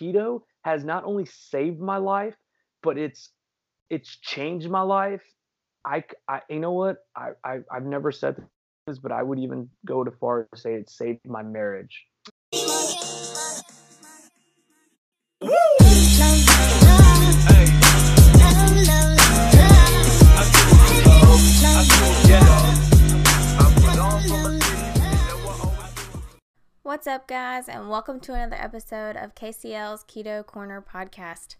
keto has not only saved my life, but it's it's changed my life. I, I you know what? I, I I've never said this, but I would even go to far to say it saved my marriage. What's up, guys, and welcome to another episode of KCL's Keto Corner podcast.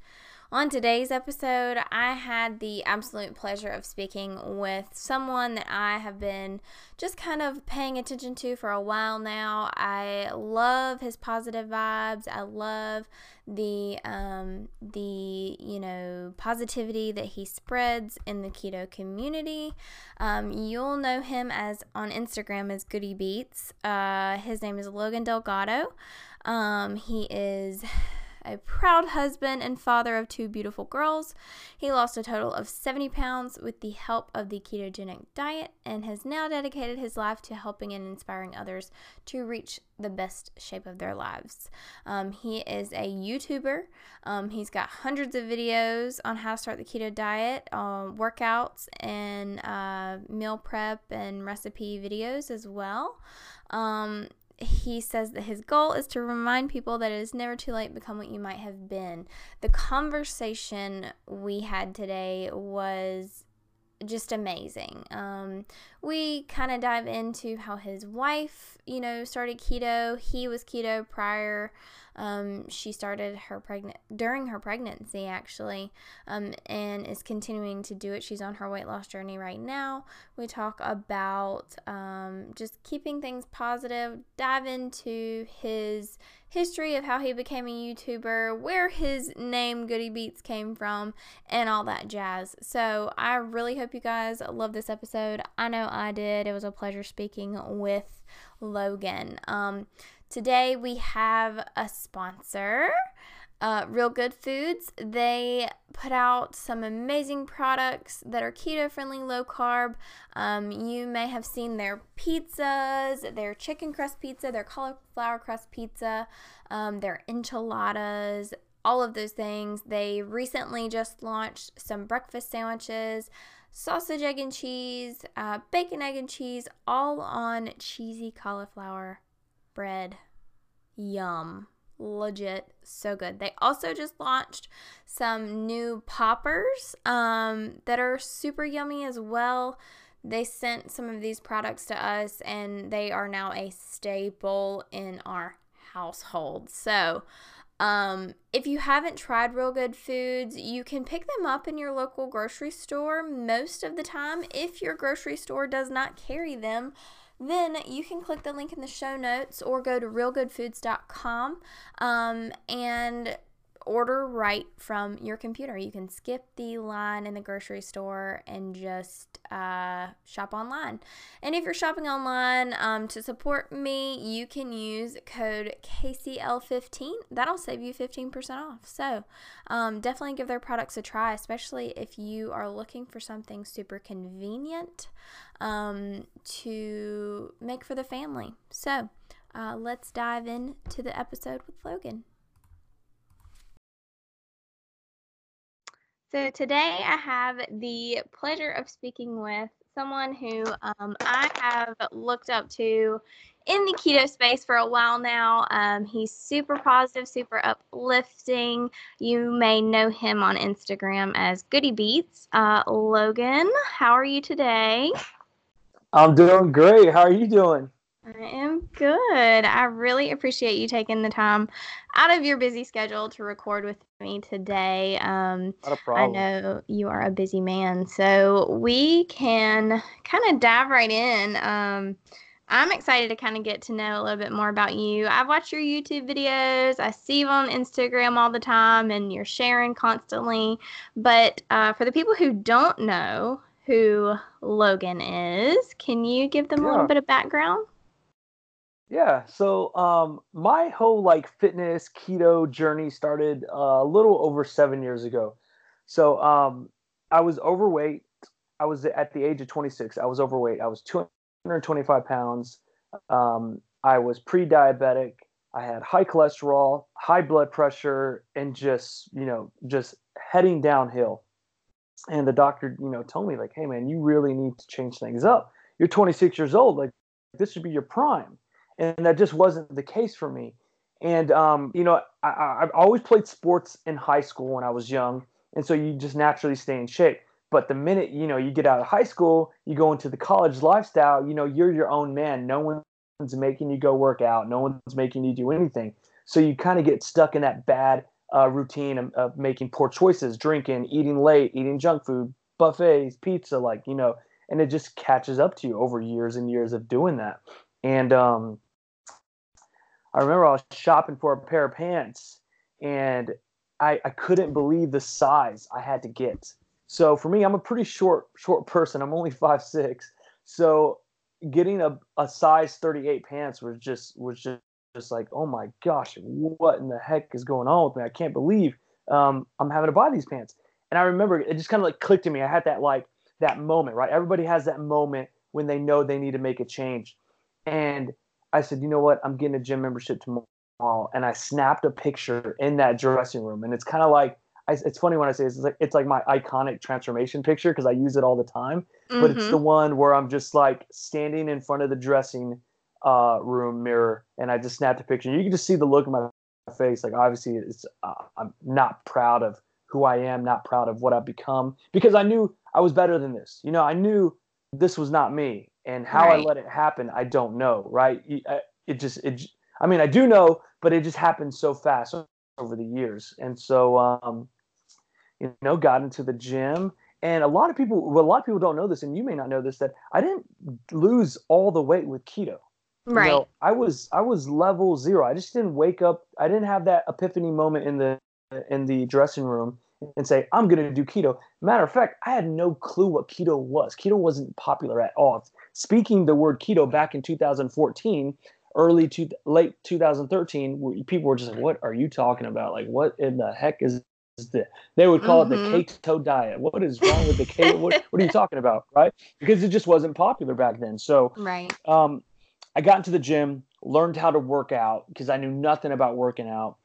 On today's episode, I had the absolute pleasure of speaking with someone that I have been just kind of paying attention to for a while now. I love his positive vibes. I love the um, the you know positivity that he spreads in the keto community. Um, you'll know him as on Instagram as Goody Beats. Uh, his name is Logan Delgado. Um, he is a proud husband and father of two beautiful girls. He lost a total of 70 pounds with the help of the ketogenic diet and has now dedicated his life to helping and inspiring others to reach the best shape of their lives. Um, he is a YouTuber. Um, he's got hundreds of videos on how to start the keto diet, uh, workouts, and uh, meal prep and recipe videos as well. Um, he says that his goal is to remind people that it is never too late to become what you might have been. The conversation we had today was just amazing. Um, we kind of dive into how his wife, you know, started keto. He was keto prior. Um, she started her pregnant during her pregnancy actually, um, and is continuing to do it. She's on her weight loss journey right now. We talk about um, just keeping things positive. Dive into his history of how he became a YouTuber, where his name Goody Beats came from, and all that jazz. So I really hope you guys love this episode. I know I did. It was a pleasure speaking with Logan. Um, Today we have a sponsor, uh, Real Good Foods. They put out some amazing products that are keto friendly, low carb. Um, you may have seen their pizzas, their chicken crust pizza, their cauliflower crust pizza, um, their enchiladas, all of those things. They recently just launched some breakfast sandwiches sausage, egg, and cheese, uh, bacon, egg, and cheese, all on cheesy cauliflower bread. Yum. Legit so good. They also just launched some new poppers um, that are super yummy as well. They sent some of these products to us and they are now a staple in our household. So, um, if you haven't tried Real Good Foods, you can pick them up in your local grocery store most of the time if your grocery store does not carry them then you can click the link in the show notes or go to realgoodfoods.com um, and order right from your computer. You can skip the line in the grocery store and just uh, shop online. And if you're shopping online um, to support me, you can use code KCL15. That'll save you 15% off. So um, definitely give their products a try, especially if you are looking for something super convenient um, to make for the family. So uh, let's dive into the episode with Logan. So today I have the pleasure of speaking with someone who um, I have looked up to in the keto space for a while now. Um, he's super positive, super uplifting. You may know him on Instagram as Goody Beats. Uh, Logan, how are you today? I'm doing great. How are you doing? I am good. I really appreciate you taking the time out of your busy schedule to record with me today. Um, Not a problem. I know you are a busy man, so we can kind of dive right in. Um, I'm excited to kind of get to know a little bit more about you. I've watched your YouTube videos. I see you on Instagram all the time, and you're sharing constantly. But uh, for the people who don't know who Logan is, can you give them yeah. a little bit of background? Yeah, so um, my whole like fitness keto journey started uh, a little over seven years ago. So um, I was overweight. I was at the age of 26. I was overweight. I was 225 pounds. Um, I was pre-diabetic. I had high cholesterol, high blood pressure, and just, you know, just heading downhill. And the doctor, you know, told me, like, hey, man, you really need to change things up. You're 26 years old. Like, this should be your prime. And that just wasn't the case for me. And, um, you know, I, I've always played sports in high school when I was young. And so you just naturally stay in shape. But the minute, you know, you get out of high school, you go into the college lifestyle, you know, you're your own man. No one's making you go work out. No one's making you do anything. So you kind of get stuck in that bad uh, routine of, of, making poor choices, drinking, eating late, eating junk food, buffets, pizza, like, you know, and it just catches up to you over years and years of doing that. And um, I remember I was shopping for a pair of pants and I, I couldn't believe the size I had to get. So for me, I'm a pretty short, short person. I'm only five six. So getting a, a size 38 pants was just was just, just like oh my gosh what in the heck is going on with me i can't believe um, i'm having to buy these pants and i remember it just kind of like clicked to me i had that like that moment right everybody has that moment when they know they need to make a change and i said you know what i'm getting a gym membership tomorrow and i snapped a picture in that dressing room and it's kind of like I, it's funny when I say this, it's like it's like my iconic transformation picture because I use it all the time. Mm-hmm. But it's mm-hmm. the one where I'm just like standing in front of the dressing uh, room mirror, and I just snapped a picture. You can just see the look in my face. Like obviously, it's uh, I'm not proud of who I am, not proud of what I've become because I knew I was better than this. You know, I knew this was not me, and how right. I let it happen, I don't know. Right? It just it. I mean, I do know, but it just happened so fast over the years, and so um, you know, got into the gym. And a lot of people, well, a lot of people don't know this, and you may not know this, that I didn't lose all the weight with keto. Right. You know, I was I was level zero. I just didn't wake up. I didn't have that epiphany moment in the in the dressing room and say I'm going to do keto. Matter of fact, I had no clue what keto was. Keto wasn't popular at all. Speaking the word keto back in 2014, early to late 2013, people were just like, "What are you talking about? Like, what in the heck is this they would call mm-hmm. it the mm-hmm. keto diet. What is wrong with the keto? what, what, are you talking about, right? Because it just wasn't popular back then. So, right. Um, I got into the gym, learned how to work out because I knew nothing about working out.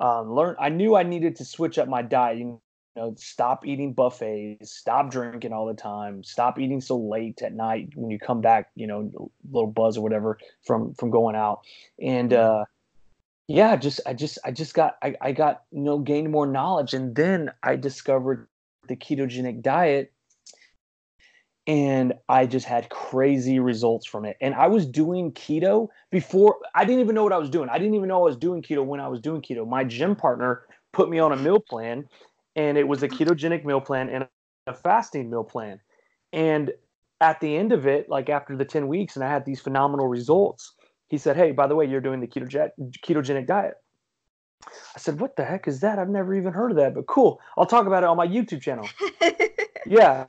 Um, learn. I knew I needed to switch up my diet. You know, stop eating buffets, stop drinking all the time, stop eating so late at night when you come back. You know, little buzz or whatever from from going out, and. uh yeah just i just i just got i, I got you know gained more knowledge and then i discovered the ketogenic diet and i just had crazy results from it and i was doing keto before i didn't even know what i was doing i didn't even know i was doing keto when i was doing keto my gym partner put me on a meal plan and it was a ketogenic meal plan and a fasting meal plan and at the end of it like after the 10 weeks and i had these phenomenal results he said, Hey, by the way, you're doing the ketogenic, ketogenic diet. I said, What the heck is that? I've never even heard of that, but cool. I'll talk about it on my YouTube channel. yeah.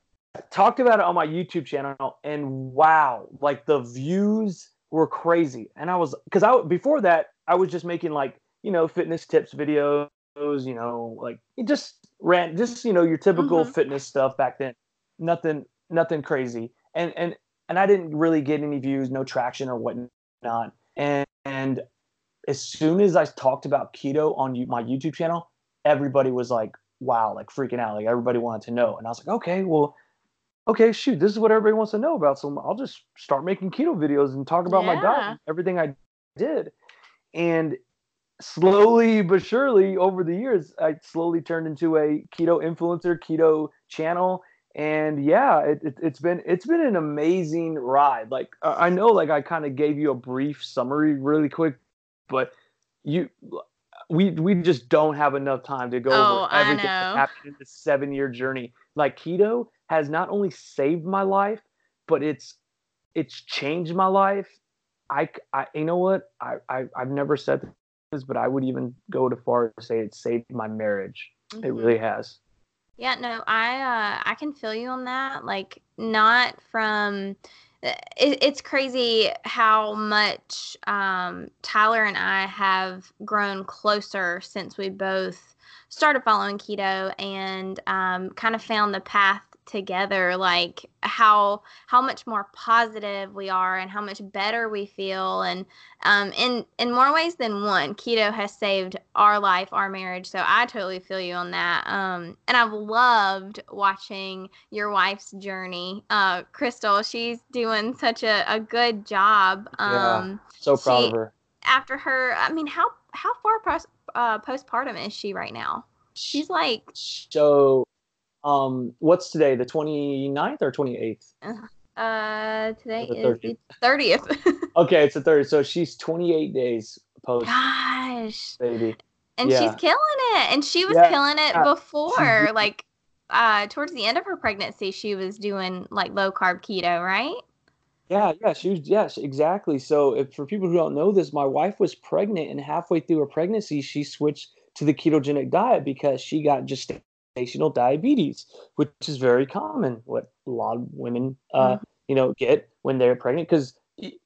talked about it on my YouTube channel, and wow, like the views were crazy. And I was, because I, before that, I was just making like, you know, fitness tips videos, you know, like just ran, just, you know, your typical mm-hmm. fitness stuff back then. Nothing, nothing crazy. And, and, and I didn't really get any views, no traction or whatnot not. And, and as soon as I talked about keto on my YouTube channel, everybody was like, wow, like freaking out. Like everybody wanted to know. And I was like, okay, well, okay, shoot, this is what everybody wants to know about. So I'll just start making keto videos and talk about yeah. my diet, everything I did. And slowly but surely over the years, I slowly turned into a keto influencer, keto channel. And yeah it, it, has been it's been an amazing ride. Like i know like i kind of gave you a brief summary really quick but you we we just don't have enough time to go oh, over everything that happened in this seven year journey. Like keto has not only saved my life but it's it's changed my life. I, I you know what? I, I i've never said but i would even go to far to say it saved my marriage mm-hmm. it really has yeah, no, I uh, I can feel you on that. Like not from it, it's crazy how much um, Tyler and I have grown closer since we both started following keto and um, kind of found the path together like how how much more positive we are and how much better we feel. And um, in in more ways than one keto has saved our life our marriage. So i totally feel you on that. Um, and i've loved watching your wife's journey. Uh, crystal she's doing such a, a good job. Um, yeah, so proud she, of her. after her i mean how how far post, uh, postpartum is she right now? She's like so um, what's today? The 29th or 28th? Uh, today is the 30th. okay, it's the 30th. So she's 28 days post. Gosh. Baby. And yeah. she's killing it. And she was yeah. killing it before. like, uh, towards the end of her pregnancy, she was doing like low carb keto, right? Yeah, yeah, she was. Yes, exactly. So, if, for people who don't know this, my wife was pregnant, and halfway through her pregnancy, she switched to the ketogenic diet because she got just gestational diabetes, which is very common. What a lot of women, uh, mm-hmm. you know, get when they're pregnant. Because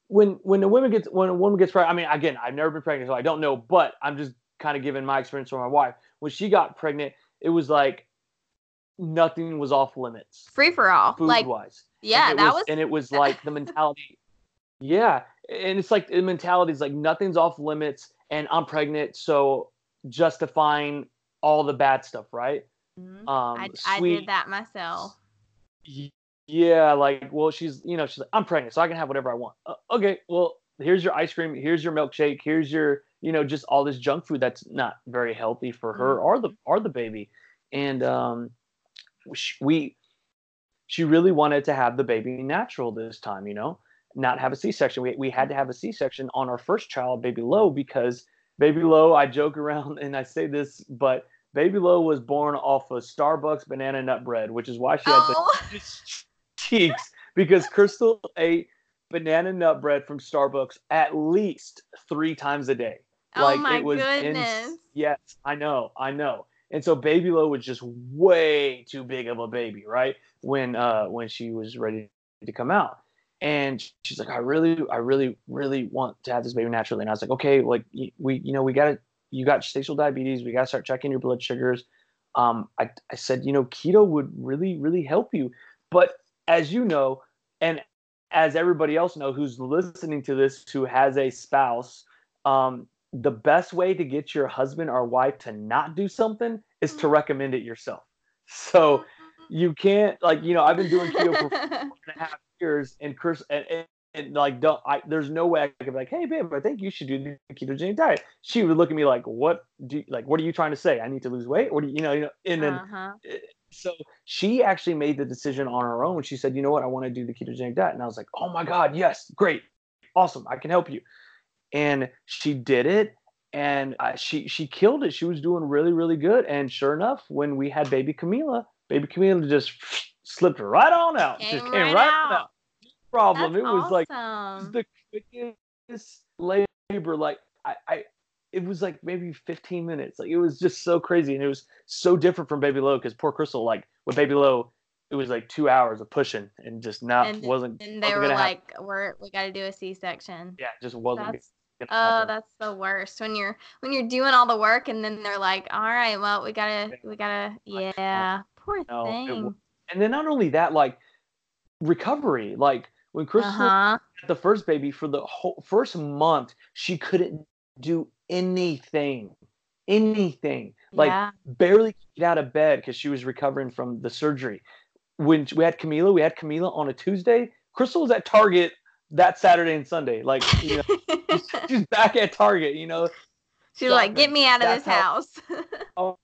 when when a woman gets when a woman gets pregnant, I mean, again, I've never been pregnant, so I don't know. But I'm just kind of giving my experience from my wife. When she got pregnant, it was like nothing was off limits, free for all, food like, wise. Yeah, that was, was, and it was like the mentality. Yeah, and it's like the mentality is like nothing's off limits, and I'm pregnant, so justifying all the bad stuff, right? Mm-hmm. Um, I, I did that myself. Yeah, like, well, she's, you know, she's like, I'm pregnant, so I can have whatever I want. Uh, okay, well, here's your ice cream, here's your milkshake, here's your, you know, just all this junk food that's not very healthy for her mm-hmm. or the or the baby, and um, we, she really wanted to have the baby natural this time, you know, not have a C-section. We we had to have a C-section on our first child, baby Low, because baby Low, I joke around and I say this, but Baby Lo was born off of Starbucks banana nut bread, which is why she had oh. the cheeks because Crystal ate banana nut bread from Starbucks at least three times a day. Oh like my it was goodness. In, yes, I know, I know. And so Baby Lo was just way too big of a baby, right? When uh when she was ready to come out. And she's like, I really, I really, really want to have this baby naturally. And I was like, okay, like we, you know, we gotta you got gestational diabetes. We got to start checking your blood sugars. Um, I, I said, you know, keto would really, really help you. But as you know, and as everybody else know who's listening to this, who has a spouse, um, the best way to get your husband or wife to not do something is to recommend it yourself. So you can't like you know I've been doing keto for four and a half years and Chris and, and, like don't I there's no way I could be like, hey babe, I think you should do the ketogenic diet. She would look at me like, what do you, like what are you trying to say? I need to lose weight? Or do you, you know, you know, and then uh-huh. Eh, so she actually made the decision on her own. She said, you know what, I want to do the ketogenic diet. And I was like, oh my God, yes, great, awesome, I can help you. And she did it and uh, she she killed it. She was doing really, really good. And sure enough, when we had baby Camila, baby Camila just slipped right on out. Came just came right, right out. out problem. That's it was awesome. like the quickest labor. Like I, I, it was like maybe 15 minutes. Like it was just so crazy, and it was so different from Baby Low because poor Crystal, like with Baby Low, it was like two hours of pushing and just not and, wasn't. And they were like, happen. "We're we got to do a C-section." Yeah, just wasn't. That's, oh, that's the worst when you're when you're doing all the work and then they're like, "All right, well, we gotta we gotta yeah." Poor no, thing. and then not only that, like recovery, like when Crystal uh-huh. had the first baby for the whole first month, she couldn't do anything, anything. Like yeah. barely get out of bed because she was recovering from the surgery. When we had Camila, we had Camila on a Tuesday. Crystal was at Target that Saturday and Sunday. Like, you know, she's, she's, back at Target. You know, she's like, "Get me out of That's this how, house." oh,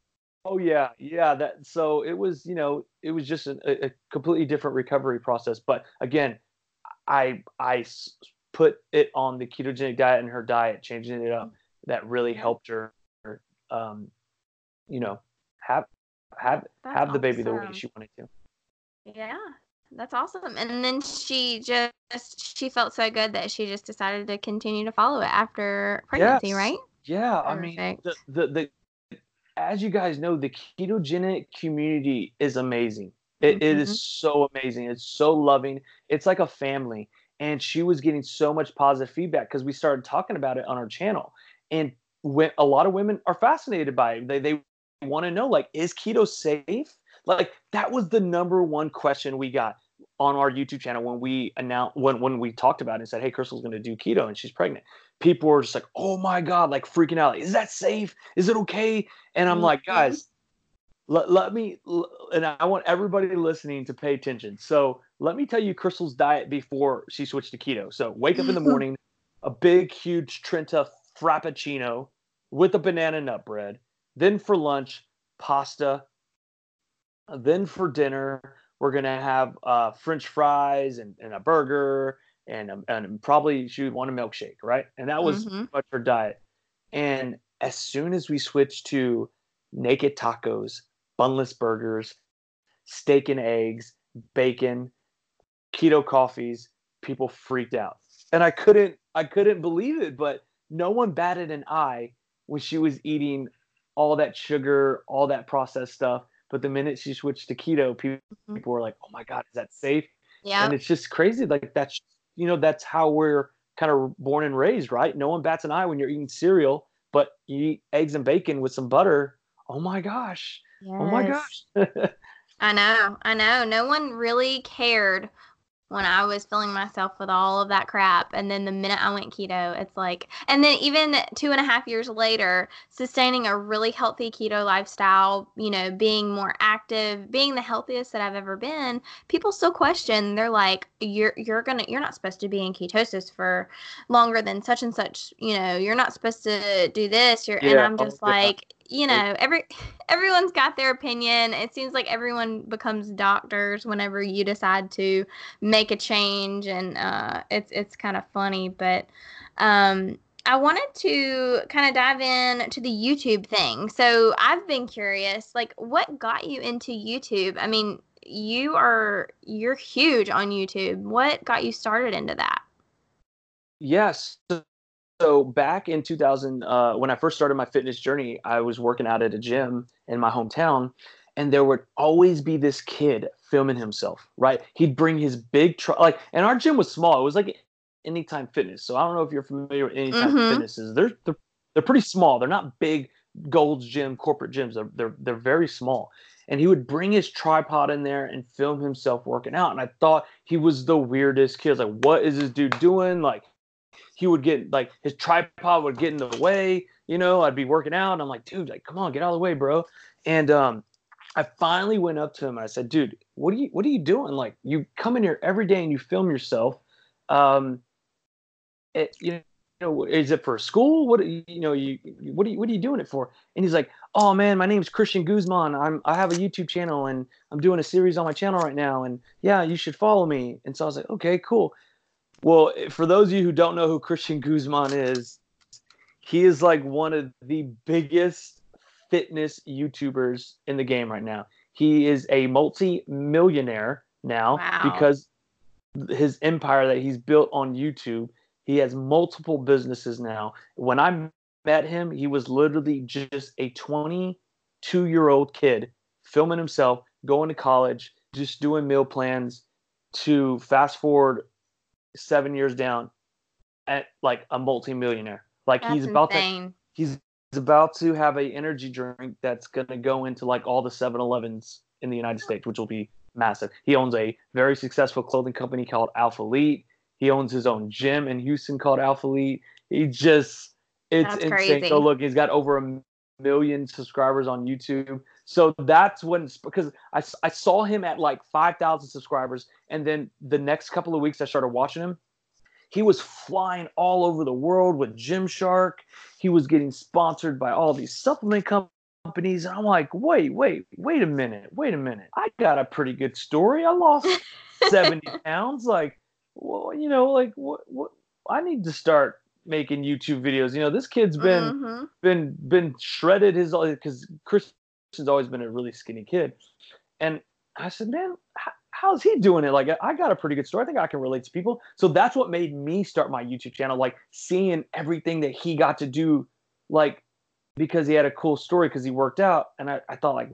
oh yeah, yeah. That so it was. You know, it was just a, a completely different recovery process. But again, I I put it on the ketogenic diet and her diet, changing it up. That really helped her, um, you know, have have that's have the baby the way she wanted to. Yeah, that's awesome. And then she just she felt so good that she just decided to continue to follow it after pregnancy, yes. right? Yeah, Perfect. I mean the, the the as you guys know, the ketogenic community is amazing. It, mm-hmm. it is so amazing. It's so loving. It's like a family. And she was getting so much positive feedback because we started talking about it on our channel. And when, a lot of women are fascinated by it. They, they want to know, like, is keto safe? Like that was the number one question we got on our YouTube channel when we announced when when we talked about it and said, "Hey, Crystal's going to do keto and she's pregnant." People were just like, "Oh my god!" Like freaking out. Like, Is that safe? Is it okay? And I'm like, Mhm. guys, let, let me and I want everybody listening to pay attention. So let me tell you Crystal's diet before she switched to keto. So wake up in the morning, a big, huge Trenta frappuccino with a banana nut bread. Then for lunch, pasta. Then for dinner, we're gonna have uh, French fries and, and a burger and um, and probably she would want a milkshake, right? And that was Mhm. much her diet. And as soon as we switched to naked tacos, bunless burgers, steak and eggs, bacon, keto coffees, people freaked out. And I couldn't I couldn't believe it, but no one batted an eye when she was eating all that sugar, all that processed stuff. But the minute she switched to keto, people, Mhm. people were like, "Oh my god, is that safe?" Yeah. And it's just crazy. Like that's you know that's how we're kind of born and raised, right? No one bats an eye when you're eating cereal, but you eat eggs and bacon with some butter. Oh my gosh! Oh my gosh! I know, I know. No one really cared when I was filling myself with all of that crap. And then the minute I went keto, it's like, and then even two and a half years later, sustaining a really healthy keto lifestyle, you know, being more active, being the healthiest that I've ever been, people still question. They're like, you're, you're gonna, you're not supposed to be in ketosis for longer than such and such, you know, you're not supposed to do this. You're, and Yeah, I'm oh, just yeah. You know, every everyone's got their opinion. It seems like everyone becomes doctors whenever you decide to make a change, and uh, it's it's kind of funny. But um, I wanted to kind of dive in to the YouTube thing. So I've been curious, like, what got you into YouTube? I mean, you are you're huge on YouTube. What got you started into that? Yes. So, back in 2000, uh, when I first started my fitness journey, I was working out at a gym in my hometown, and there would always be this kid filming himself. Right? He'd bring his big truck, like, and our gym was small. It was like Anytime Fitness. So I don't know if you're familiar with Anytime Mhm. Fitnesses. They're, they're they're pretty small. They're not big Gold's Gym corporate gyms. They're they're they're very small. And he would bring his tripod in there and film himself working out. And I thought he was the weirdest kid. I was like, what is this dude doing? Like he would get like his tripod would get in the way, you know, I'd be working out and I'm like, dude, like come on, get out of the way, bro. And um I finally went up to him and I said, dude, what are you what are you doing? Like you come in here every day and you film yourself. Um it, you know, is it for school? What you know, you what are you what are you doing it for? And he's like, oh man, my name's Christian Guzman. I'm I have a YouTube channel and I'm doing a series on my channel right now. And yeah, you should follow me. And so I was like, okay, cool. Well, eh, for those of you who don't know who Christian Guzman is, he is like one of the biggest fitness YouTubers in the game right now. He is a multi-millionaire now Wow. because his empire that he's built on YouTube. He has multiple businesses now. When I met him, he was literally just a 22 year old kid filming himself, going to college, just doing meal plans to fast forward seven years down at like a multimillionaire. Like That's he's about to insane. he's about to have a energy drink that's going to go into like all the 7-Elevens in the United States, which will be massive. He owns a very successful clothing company called Alphalete. He owns his own gym in Houston called Alpha Elite. He just it's That's insane. crazy. So look, he's got over a million subscribers on YouTube. So that's when because I, I saw him at like 5,000 subscribers and then the next couple of weeks I started watching him. He was flying all over the world with Gymshark. He was getting sponsored by all these supplement companies. And I'm like, wait, wait, wait a minute, wait a minute. I got a pretty good story. I lost 70 pounds. Like, well, you know, like what, what, I need to start making YouTube videos. You know, this kid's been, Mhm. been, been shredded his, because Christian's always been a really skinny kid. And I said, man, h- how's he doing it? Like, I got a pretty good story. I think I can relate to people. So that's what made me start my YouTube channel, like seeing everything that he got to do, like because he had a cool story because he worked out. And I, I thought, like,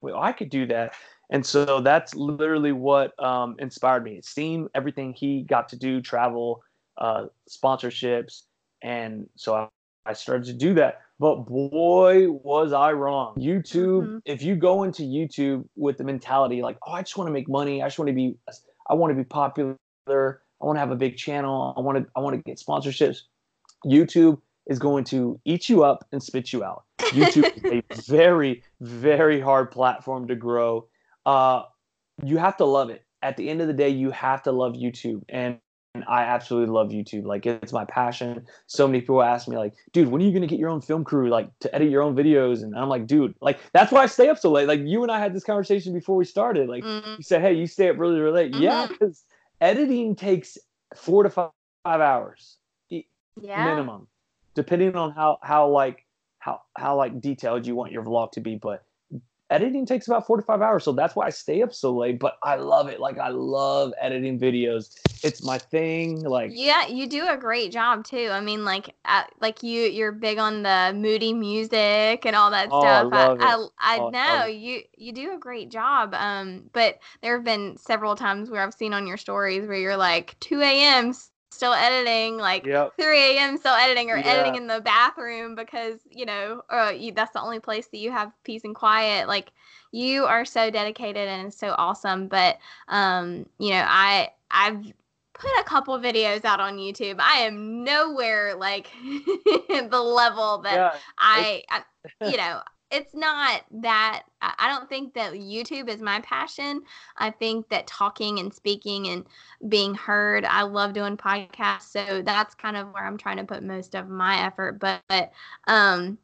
well, I could do that. And so that's literally what um, inspired me. Seeing everything he got to do, travel, uh, sponsorships. And so I, I started to do that. but boy, was I wrong. YouTube, mm-hmm. if you go into YouTube with the mentality like, oh, I just want to make money, I just want to be, I want to be popular, I want to have a big channel, I want to, I want to get sponsorships. YouTube is going to eat you up and spit you out. YouTube is a very, very hard platform to grow. Uh, you have to love it. At the end of the day, you have to love YouTube. And I absolutely love YouTube. Like it's my passion. So many people ask me like, dude, when are you gonna get your own film crew like to edit your own videos? And I'm like, dude, like that's why I stay up so late. Like you and I had this conversation before we started. Like mm-hmm. you said, hey, you stay up really, really late. Mm-hmm. Yeah, because editing takes four to five, five hours yeah. minimum, depending on how how like how how like detailed you want your vlog to be. But editing takes about four to five hours. So that's why I stay up so late. But I love it. Like I love editing videos. It's my thing. Like yeah, you do a great job too. I mean, like uh, like you you're big on the moody music and all that oh, stuff. I I. I, I oh, know you you do a great job. Um, but there have been several times where I've seen on your stories where you're like 2 a.m still editing, like yep. 3 a.m. still editing, or yeah. editing in the bathroom because you know uh, you, that's the only place that you have peace and quiet. Like you are so dedicated and so awesome. But um, you know, I I've put a couple videos out on YouTube. I am nowhere like the level that yeah, I, I, you know, it's not that I don't think that YouTube is my passion. I think that talking and speaking and being heard, I love doing podcasts. So that's kind of where I'm trying to put most of my effort. But, but um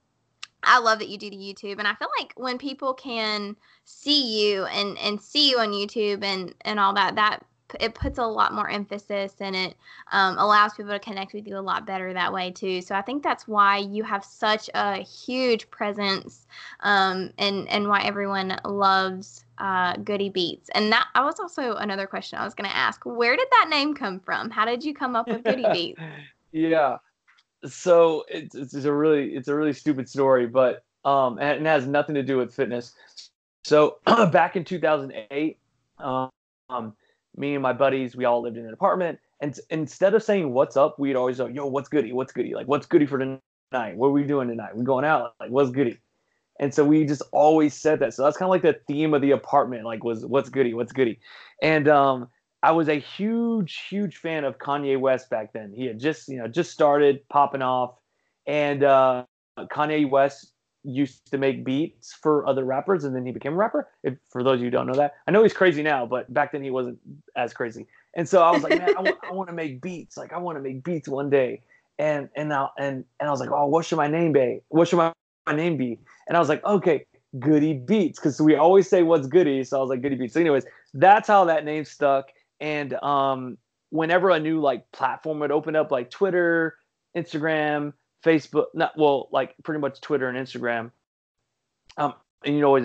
I love that you do the YouTube and I feel like when people can see you and and see you on YouTube and and all that that it puts a lot more emphasis and it um, allows people to connect with you a lot better that way too. So I think that's why you have such a huge presence um, and and why everyone loves uh, Goody Beats. And that I was also another question I was going to ask. Where did that name come from? How did you come up with Goody Beats? yeah, so it's, it's a really it's a really stupid story, but um, and it has nothing to do with fitness. So back in 2008. Um, me and my buddies, we all lived in an apartment. And instead of saying what's up, we'd always go, yo, what's goody? What's goody? Like, what's goody for tonight? What are we doing tonight? We going out? Like, what's goody? And so we just always said that. So that's kind of like the theme of the apartment, like was what's goody, what's goody. And um, I was a huge, huge fan of Kanye West back then. He had just, you know, just started popping off. And uh, Kanye West used to make beats for other rappers and then he became a rapper. If, for those of you who don't know that, I know he's crazy now, but back then he wasn't as crazy. And so I was like, man, I, want, to make beats. Like I want to make beats one day. And and now and and I was like, oh, what should my name be? What should my, my name be? And I was like, okay, Goody Beats, because we always say what's Goody. So I was like, Goody Beats. So anyways, that's how that name stuck. And um, whenever a new like platform would open up, like Twitter, Instagram, Facebook, not well, like pretty much Twitter and Instagram. Um, and you always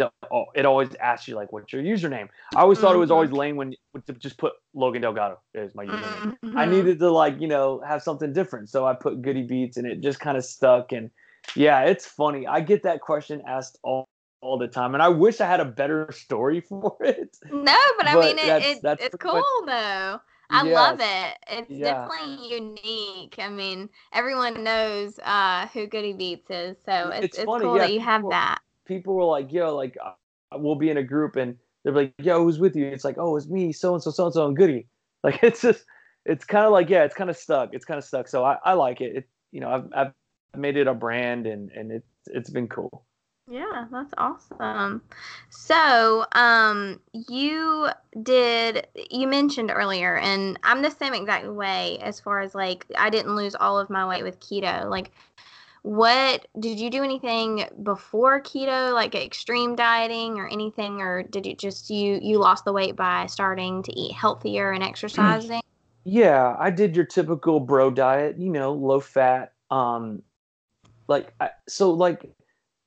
it always asks you like, "What's your username?" I always thought it was always mm-hmm. lame when to just put Logan Delgado is my username. Mm-hmm. I needed to like you know have something different, so I put Goody Beats, and it just kind of stuck. And yeah, it's funny. I get that question asked all all the time, and I wish I had a better story for it. No, but I mean, it, that's, it, that's it's cool much, though. I yes. love it. It's yeah. definitely unique. I mean, everyone knows uh, who Goody Beats is, so it's, it's, it's cool yeah, that you have people, that. People were like, "Yo, like uh, we'll be in a group and they're like, "Yo, who's with you?" It's like, "Oh, it's me, so and so, so and so, and Goody." Like it's just, it's kind of like, yeah, it's kind of stuck. It's kind of stuck. So I, I like it. It, you know, I've, I've made it a brand and and it's it's been cool. Yeah, that's awesome. So, um, you did, you mentioned earlier, and I'm the same exact way as far as like, I didn't lose all of my weight with keto. Like, what did you do anything before keto, like extreme dieting or anything, or did you just, you, you lost the weight by starting to eat healthier and exercising? Yeah, I did your typical bro diet, you know, low fat. Um, like, I, so like,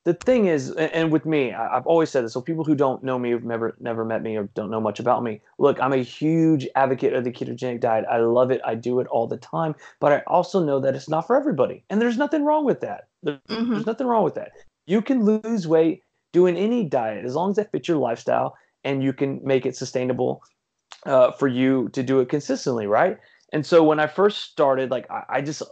the thing is, and with me, I've always said this. So people who don't know me, who've never never met me, or don't know much about me, look, I'm a huge advocate of the ketogenic diet. I love it. I do it all the time. But I also know that it's not for everybody, and there's nothing wrong with that. There's, mm-hmm. nothing wrong with that. You can lose weight doing any diet as long as that fits your lifestyle, and you can make it sustainable uh, for you to do it consistently, right? And so when I first started, like I, I just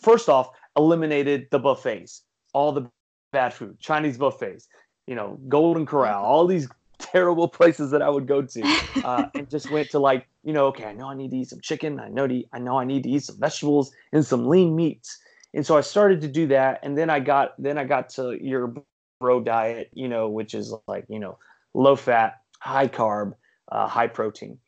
first off eliminated the buffets all the bad food, Chinese buffets, you know, Golden Corral, all these terrible places that I would go to, uh, and just went to like, you know, okay, I know I need to eat some chicken. I know to, I know I need to eat some vegetables and some lean meats. And so I started to do that, and then I got then I got to your bro diet, you know, which is like you know low fat, high carb, uh, high protein,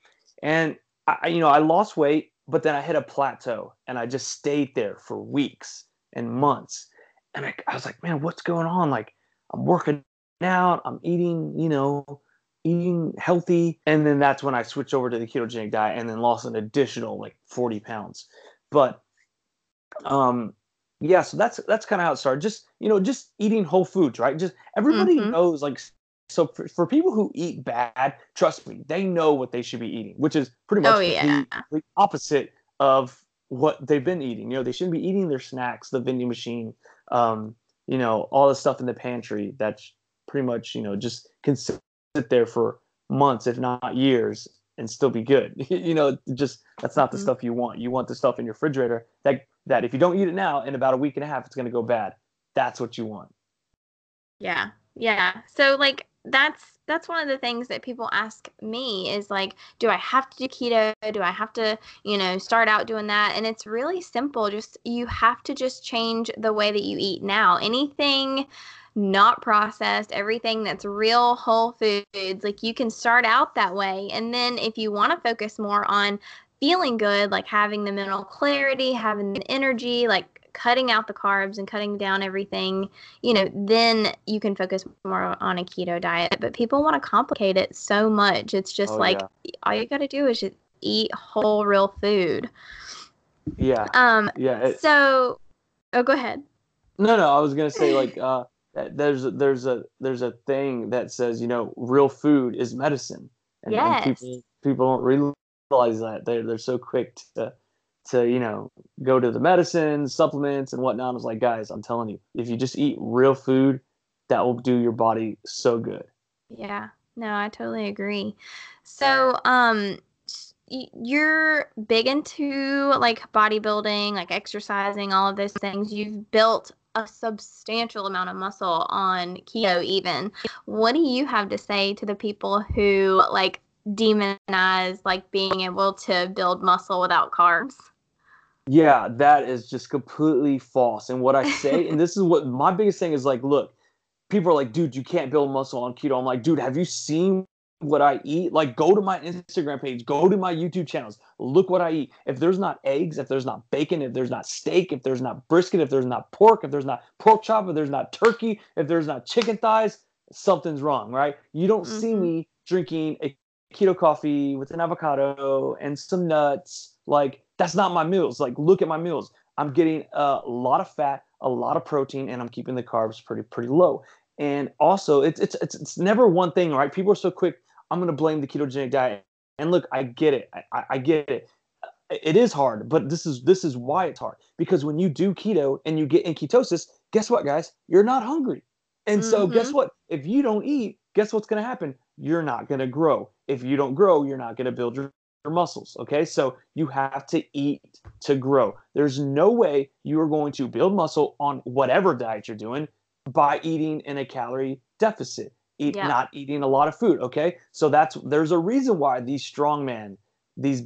and I you know I lost weight, but then I hit a plateau, and I just stayed there for weeks and months, and I, I was like, man, what's going on? Like I'm working out, I'm eating, you know, eating healthy. And then that's when I switched over to the ketogenic diet and then lost an additional like 40 pounds. But um yeah, so that's that's kind of how it started. Just you know, just eating whole foods, right? Just everybody mm-hmm. knows like so for, for people who eat bad, trust me, they know what they should be eating, which is pretty much oh, yeah. the, the opposite of what they've been eating. You know, they shouldn't be eating their snacks, the vending machine, um, you know, all the stuff in the pantry that's pretty much, you know, just can sit there for months, if not years, and still be good. you know, just that's not the mm-hmm. stuff you want. You want the stuff in your refrigerator that that if you don't eat it now, in about a week and a half, it's going to go bad. That's what you want. Yeah, yeah. So like that's that's one of the things that people ask me is like, do I have to do keto? Do I have to, you know, start out doing that? And it's really simple. Just you have to just change the way that you eat now. Anything not processed, everything that's real whole foods. Like you can start out that way. And then if you want to focus more on feeling good, like having the mental clarity, having the energy, like cutting out the carbs and cutting down everything, you know, then you can focus more on a keto diet. But people want to complicate it so much. It's just oh, like yeah. all you got to do is just eat whole real food. Yeah. Um yeah. It, so oh go ahead. No, no, I was going to say like uh there's there's a there's a thing that says you know real food is medicine and, yes. and people people don't realize that they're they're so quick to to you know go to the medicines supplements and whatnot. I was like guys i'm telling you if you just eat real food that will do your body so good. Yeah. No i totally agree. So um you're big into like bodybuilding like exercising all of those things. You've built a substantial amount of muscle on keto even. What do you have to say to the people who like demonize like being able to build muscle without carbs yeah that is just completely false and what i say and this is what my biggest thing is like look people are like dude you can't build muscle on keto i'm like dude have you seen what I eat, like go to my Instagram page, go to my YouTube channels, look what I eat. If there's not eggs, if there's not bacon, if there's not steak, if there's not brisket, if there's not pork, if there's not pork chop, if there's not turkey, if there's not chicken thighs, something's wrong, right? You don't mm-hmm. see me drinking a keto coffee with an avocado and some nuts. Like that's not my meals. Like look at my meals. I'm getting a lot of fat, a lot of protein, and I'm keeping the carbs pretty pretty low. And also, it's it's it's, it's never one thing, right? People are so quick I'm going to blame the ketogenic diet. And look, I get it. I, I get it. It is hard, but this is this is why it's hard because when you do keto and you get in ketosis, guess what, guys? You're not hungry. And mm-hmm. so, guess mm-hmm. what? If you don't eat, guess what's going to happen? You're not going to grow. If you don't grow, you're not going to build your, your muscles. Okay. So, you have to eat to grow. There's no way you are going to build muscle on whatever diet you're doing by eating in a calorie deficit eat yeah. not eating a lot of food. Okay, so that's there's a reason why these strong men, these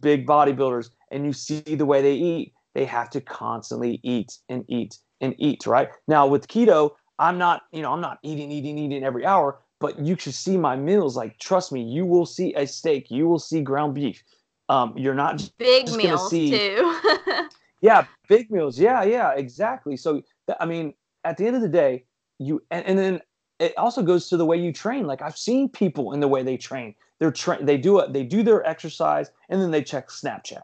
big bodybuilders, and you see the way they eat, they have to constantly eat and eat and eat. Right now with keto, I'm not you know I'm not eating eating eating every hour, but you should see my meals. Like trust me, you will see a steak, you will see ground beef. Um, you're not big just meals see, too. yeah, big meals. Yeah, yeah, exactly. So I mean, at the end of the day, you and, and then it also goes to the way you train. Like I've seen people in the way they train. They're tra- they do it. They do their exercise and then they check Snapchat,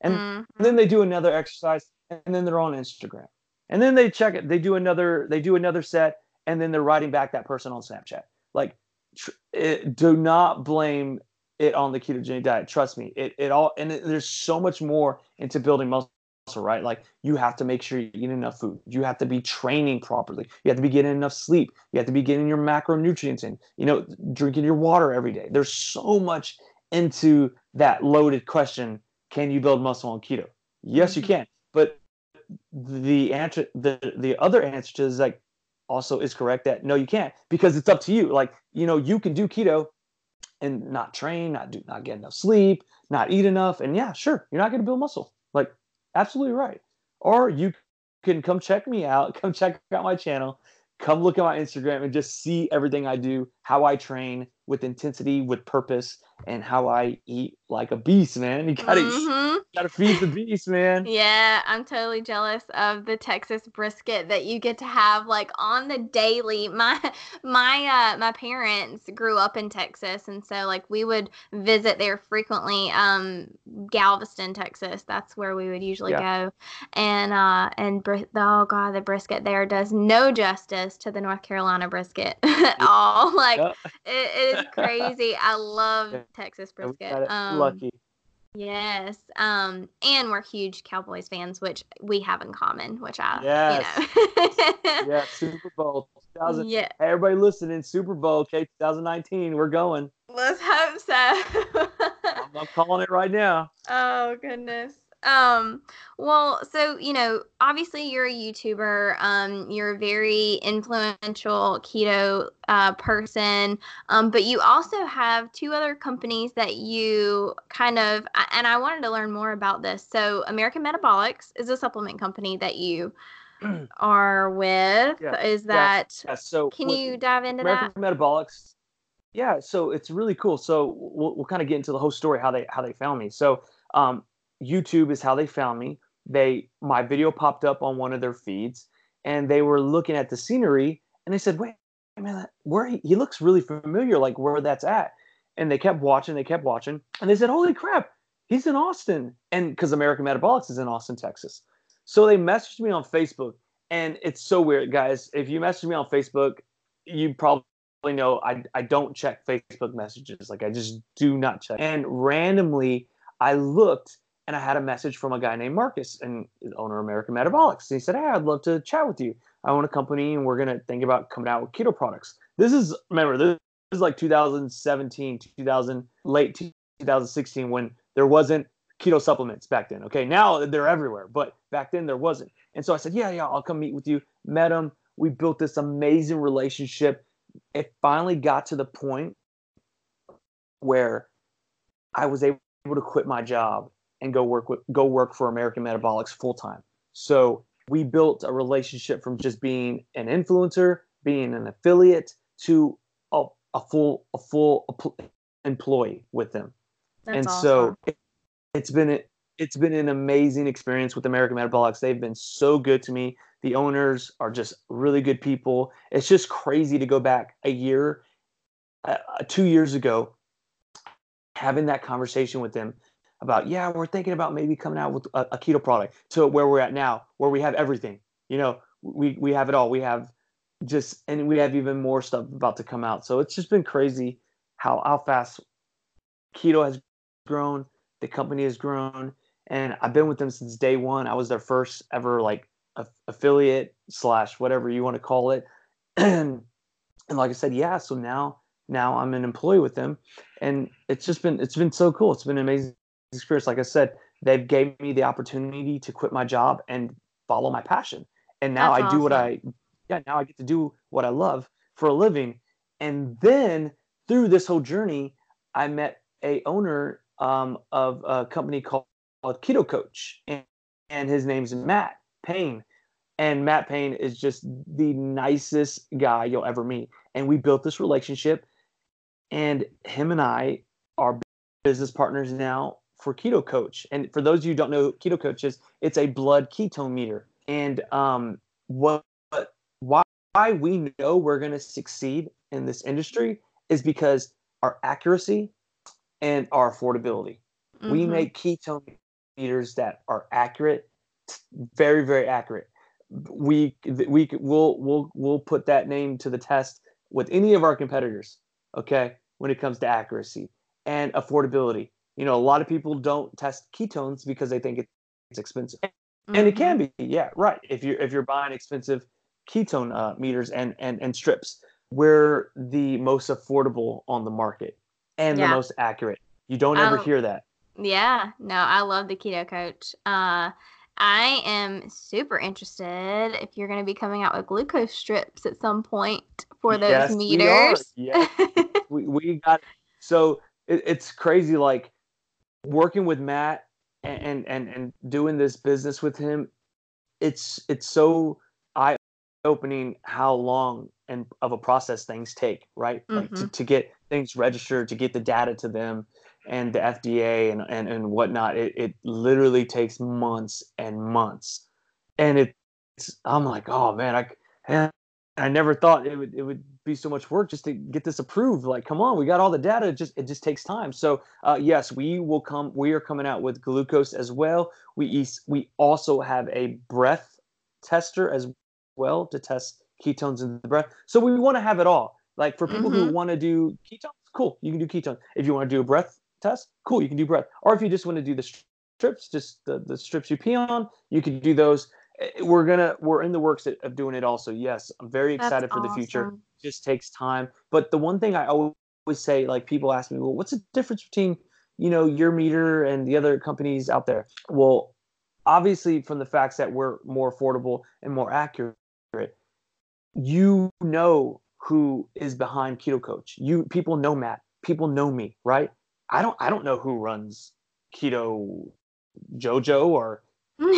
and, mm-hmm. and then they do another exercise and then they're on Instagram, and then they check it. They do another. They do another set and then they're writing back that person on Snapchat. Like, tr- it, do not blame it on the ketogenic diet. Trust me, it it all and it, there's so much more into building muscle right? Like you have to make sure you eat enough food. You have to be training properly. You have to be getting enough sleep. You have to be getting your macronutrients in. You know, drinking your water every day. There's so much into that loaded question. Can you build muscle on keto? Yes, you mm-hmm. can. But the answer, the the other answer to is like also is correct that no, you can't because it's up to you. Like you know, you can do keto and not train, not do, not get enough sleep, not eat enough, and yeah, sure, you're not going to build muscle. Like absolutely right. Or you can come check me out, come check out my channel, come look at my Instagram and just see everything I do, how I train with intensity, with purpose, and how I eat like a beast, man. You gotta mm-hmm. gotta feed the beast, man. Yeah, I'm totally jealous of the Texas brisket that you get to have like on the daily. My my uh my parents grew up in Texas and so like we would visit there frequently. Um Galveston, Texas. That's where we would usually yeah. go. And uh and br- oh god, the brisket there does no justice to the North Carolina brisket at all. Like yeah. it, it is crazy. I love yeah. Texas brisket. Um, lucky. Yes. Um, and we're huge Cowboys fans, which we have in common, which I, yes. you know. yeah, Super Bowl 2000. Yeah. Hey, everybody listening, Super Bowl, okay, 2019, we're going. Let's hope so. I'm, I'm calling it right now. Oh, goodness. Um, well, so you know, obviously you're a YouTuber. Um, you're a very influential keto uh, person. Um, but you also have two other companies that you kind of, and I wanted to learn more about this. So, American Metabolics is a supplement company that you are with. Yeah. Is that? Yeah. yeah. So, can you dive into American that? Metabolics. Yeah, so it's really cool. So we'll, we'll kind of get into the whole story how they how they found me. So um, YouTube is how they found me. They my video popped up on one of their feeds, and they were looking at the scenery, and they said, "Wait, man, where he, he looks really familiar, like where that's at." And they kept watching, they kept watching, and they said, "Holy crap, he's in Austin!" And because American Metabolics is in Austin, Texas, so they messaged me on Facebook, and it's so weird, guys. If you message me on Facebook, you probably know I I don't check Facebook messages, like I just do not check. And randomly, I looked and I had a message from a guy named Marcus, and owner of American Metabolics. He said, "Hey, I'd love to chat with you. I own a company, and we're gonna think about coming out with keto products." This is remember this is like 2017, 2000, late 2016 when there wasn't keto supplements back then. Okay, now they're everywhere, but back then there wasn't. And so I said, "Yeah, yeah, I'll come meet with you." Met him. We built this amazing relationship. It finally got to the point where I was able to quit my job and go work with go work for American Metabolics full time. So we built a relationship from just being an influencer, being an affiliate, to a, a full a full employee with them. That's and awesome. so it, it's been it's been an amazing experience with American Metabolics. They've been so good to me. The owners are just really good people. It's just crazy to go back a year, uh, two years ago, having that conversation with them about yeah we're thinking about maybe coming out with a, a, keto product to where we're at now where we have everything you know we we have it all. We have just and we have even more stuff about to come out. So it's just been crazy how how fast keto has grown the company has grown and i've been with them since day one. I was their first ever like a, affiliate slash whatever you want to call it. And and like i said yeah so now now i'm an employee with them and it's just been it's been so cool. It's been amazing experience, like I said, they've gave me the opportunity to quit my job and follow my passion. And now That's I do what I yeah, now I get to do what I love for a living. And then through this whole journey, I met a owner um, of a company called, called Keto Coach, and, and his name's Matt Payne. And Matt Payne is just the nicest guy you'll ever meet. And we built this relationship, and him and I are business partners now for Keto Coach. And for those of you who don't know Keto Coach is, it's a blood ketone meter. And um, what why we know we're going to succeed in this industry is because our accuracy and our affordability. Mm-hmm. We make ketone meters that are accurate, very very accurate. We we will we'll we'll put that name to the test with any of our competitors. Okay, when it comes to accuracy and affordability you know, a lot of people don't test ketones because they think it's expensive, mm-hmm. and it can mm-hmm. be. Yeah, right. If you're if you're buying expensive ketone uh, meters and and and strips, we're the most affordable on the market and yeah. the most accurate. You don't ever um, hear that. Yeah, no, I love the keto coach. Uh, I am super interested if you're going to be coming out with glucose strips at some point for those yes, meters. We, are. yes. we, we got so it, it's crazy like working with Matt and, and and doing this business with him it's it's so eye opening how long and of a process things take right mm-hmm. like to, mm-hmm. to get things registered to get the data to them and the fda and and, and whatnot it, it literally takes months and months and it's i'm like oh man i I never thought it would it would be so much work just to get this approved. Like, come on, we got all the data. It just it just takes time. So uh, yes, we will come. We are coming out with glucose as well. We we also have a breath tester as well to test ketones in the breath. So we want to have it all. Like for people mm-hmm. who want to do ketones, cool, you can do ketones. If you want to do a breath test, cool, you can do breath. Or if you just want to do the strips, just the, the strips you pee on, you can do those. Eh, we're gonna we're in the works of doing it also. Yes, I'm very excited That's for awesome. the future. It just takes time. But the one thing I always say, like people ask me, well, what's the difference between you know your meter and the other companies out there? Well, obviously from the facts that we're more affordable and more accurate, you know who is behind Keto Coach. You people know Matt. People know me, right? I don't I don't know who runs Keto Jojo or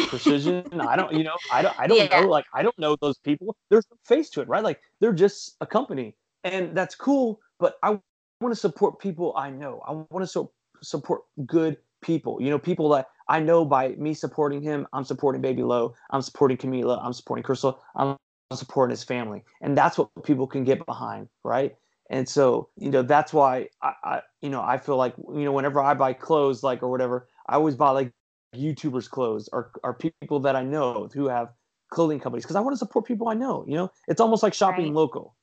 precision. I don't, you know, I don't, I don't yeah. know. Like, I don't know those people. There's no face to it, right? Like, they're just a company, and that's cool. But I want to support people I know. I want to so, support good people. You know, people that I know by me supporting him. I'm supporting Baby Low. I'm supporting Camila. I'm supporting Crystal. I'm supporting his family, and that's what people can get behind, right? And so, you know, that's why I, I, you know, I feel like, you know, whenever I buy clothes, like or whatever, I always buy like YouTubers' clothes or, or people that I know who have clothing companies because I want to support people I know. You know, it's almost like shopping right. local.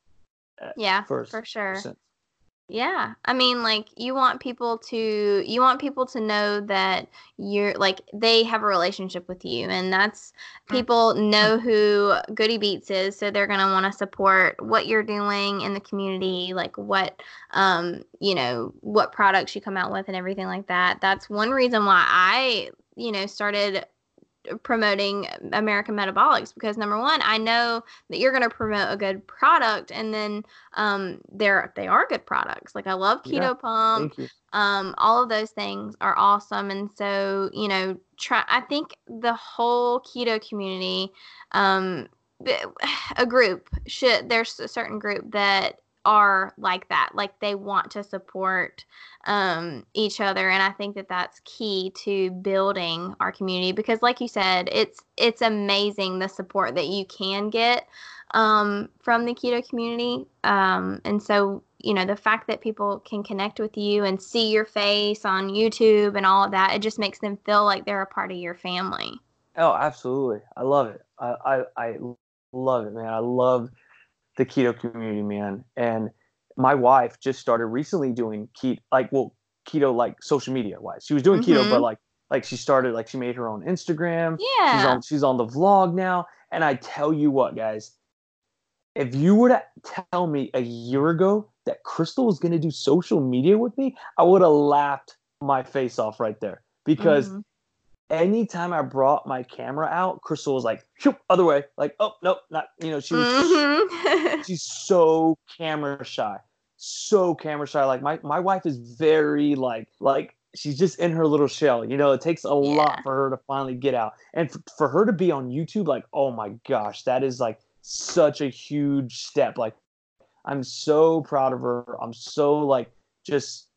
Uh, yeah, first, for sure. Percent. Yeah. I mean like you want people to you want people to know that you're like they have a relationship with you and that's mm. people know who Goody Beats is so they're going to want to support what you're doing in the community like what um you know what products you come out with and everything like that. That's one reason why I you know, started promoting American Metabolics because number one, I know that you're going to promote a good product, and then um, they're they are good products. Like I love Keto yeah, Pump. Um, all of those things are awesome, and so you know, try. I think the whole keto community, um, a group should there's a certain group that are like that like they want to support um, each other and i think that that's key to building our community because like you said it's it's amazing the support that you can get um, from the keto community um, and so you know the fact that people can connect with you and see your face on youtube and all of that it just makes them feel like they're a part of your family. Oh absolutely. I love it. I i, I love it man. I love the keto community, man. And my wife just started recently doing keto, like, well, keto, like social media wise. She was doing mm-hmm. keto, but like, like she started, like, she made her own Instagram. Yeah. She's on, she's on the vlog now. And I tell you what, guys, if you were to tell me a year ago that Crystal was going to do social media with me, I would have laughed my face off right there because mm-hmm anytime I brought my camera out, Crystal was like, other way. Like, oh, nope, not, you know, she was, mm-hmm. she's so camera shy, so camera shy. Like my, my wife is very like, like she's just in her little shell. You know, it takes a yeah. lot for her to finally get out. And for, for her to be on YouTube, like, oh my gosh, that is like such a huge step. Like, I'm so proud of her. I'm so like, just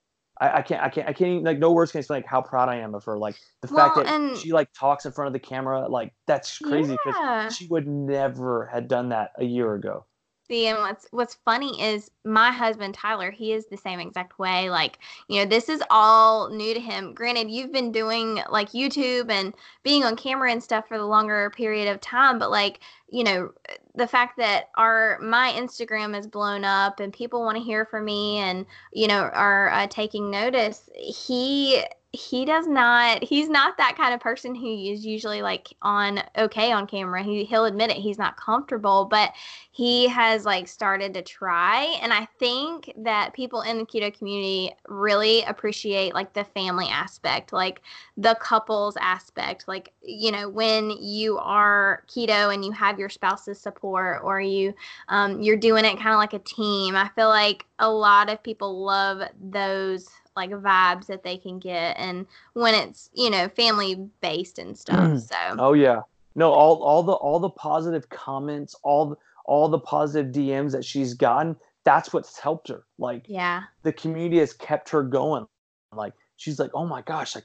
I, I, can't I can't I can't even, like no words can explain like how proud I am of her. Like the well, fact that she like talks in front of the camera, like that's crazy because yeah. she would never had done that a year ago. See, and what's what's funny is my husband Tyler, he is the same exact way. Like, you know, this is all new to him. Granted, you've been doing like YouTube and being on camera and stuff for the longer period of time, but like, you know, the fact that our my Instagram is blown up and people want to hear from me and you know are uh, taking notice. He he does not he's not that kind of person who is usually like on okay on camera he, he'll admit it he's not comfortable but he has like started to try and i think that people in the keto community really appreciate like the family aspect like the couples aspect like you know when you are keto and you have your spouse's support or you um, you're doing it kind of like a team. I feel like a lot of people love those like vibes that they can get and when it's you know family based and stuff mm. so. Oh yeah. No all all the all the positive comments all the, all the positive dms that she's gotten that's what's helped her. Like yeah. the community has kept her going. Like she's like oh my gosh like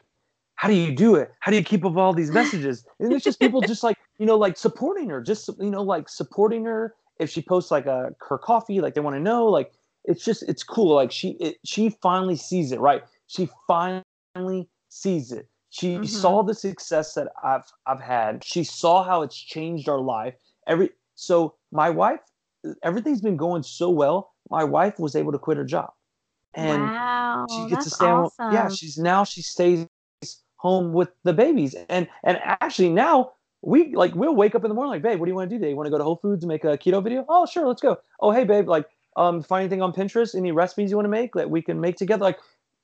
how do you do it how do you keep up all these messages and it's just people just like you know like supporting her just you know like supporting her if she posts like a her coffee like they want to know like it's just it's cool. Like she it, she finally sees it, right? She finally sees it. She mm-hmm. saw the success that I've I've had. She saw how it's changed our life. Every so my wife, everything's been going so well. My wife was able to quit her job, and wow, she gets to stay. Awesome. yeah, she's now she stays home with the babies, and and actually now we like we'll wake up in the morning like, babe, what do you want to do today? You want to go to Whole Foods and make a keto video? Oh, sure, let's go. Oh, hey, babe, like um, find anything on Pinterest, any recipes you want to make that we can make together. Like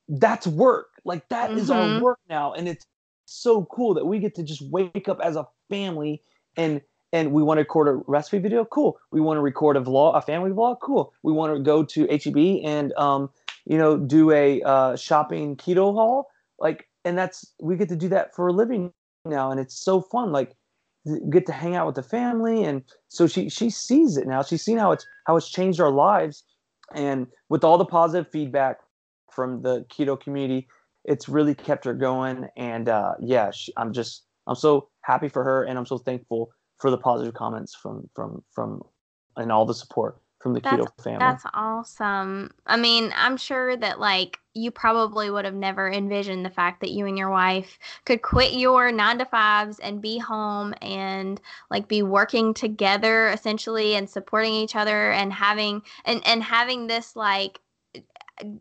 that's work. Like that mm-hmm. is our mm-hmm. work now. And it's so cool that we get to just wake up as a family and and we want to record a recipe video. Cool. We want to record a vlog, a family vlog. Cool. We want to go to HEB and um, you know, do a uh, shopping keto haul. Like, and that's we get to do that for a living now, and it's so fun. Like, get to hang out with the family and so she she sees it now she's seen how it's how it's changed our lives and with all the positive feedback from the keto community it's really kept her going and uh, yeah she, i'm just i'm so happy for her and i'm so thankful for the positive comments from from from and all the support from the that's, keto family. That's awesome. I mean, I'm sure that like you probably would have never envisioned the fact that you and your wife could quit your nine to fives and be home and like be working together essentially and supporting each other and having and and having this like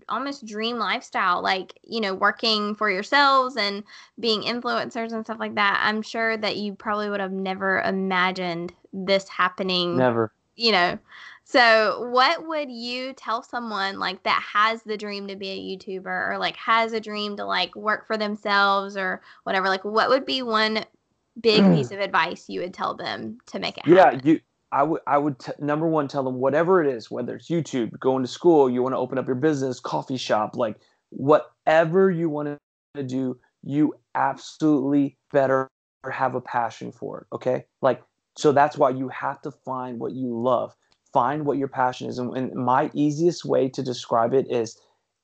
almost dream lifestyle like you know working for yourselves and being influencers and stuff like that i'm sure that you probably would have never imagined this happening never you know so, what would you tell someone like that has the dream to be a YouTuber or like has a dream to like work for themselves or whatever? Like, what would be one big piece mm. of advice you would tell them to make it yeah, you. I would, I would t- number one tell them whatever it is, whether it's YouTube, going to school, you want to open up your business, coffee shop, like whatever you want to do, you absolutely better have a passion for it. Okay, like so that's why you have to find what you love find what your passion is. And, and my easiest way to describe it is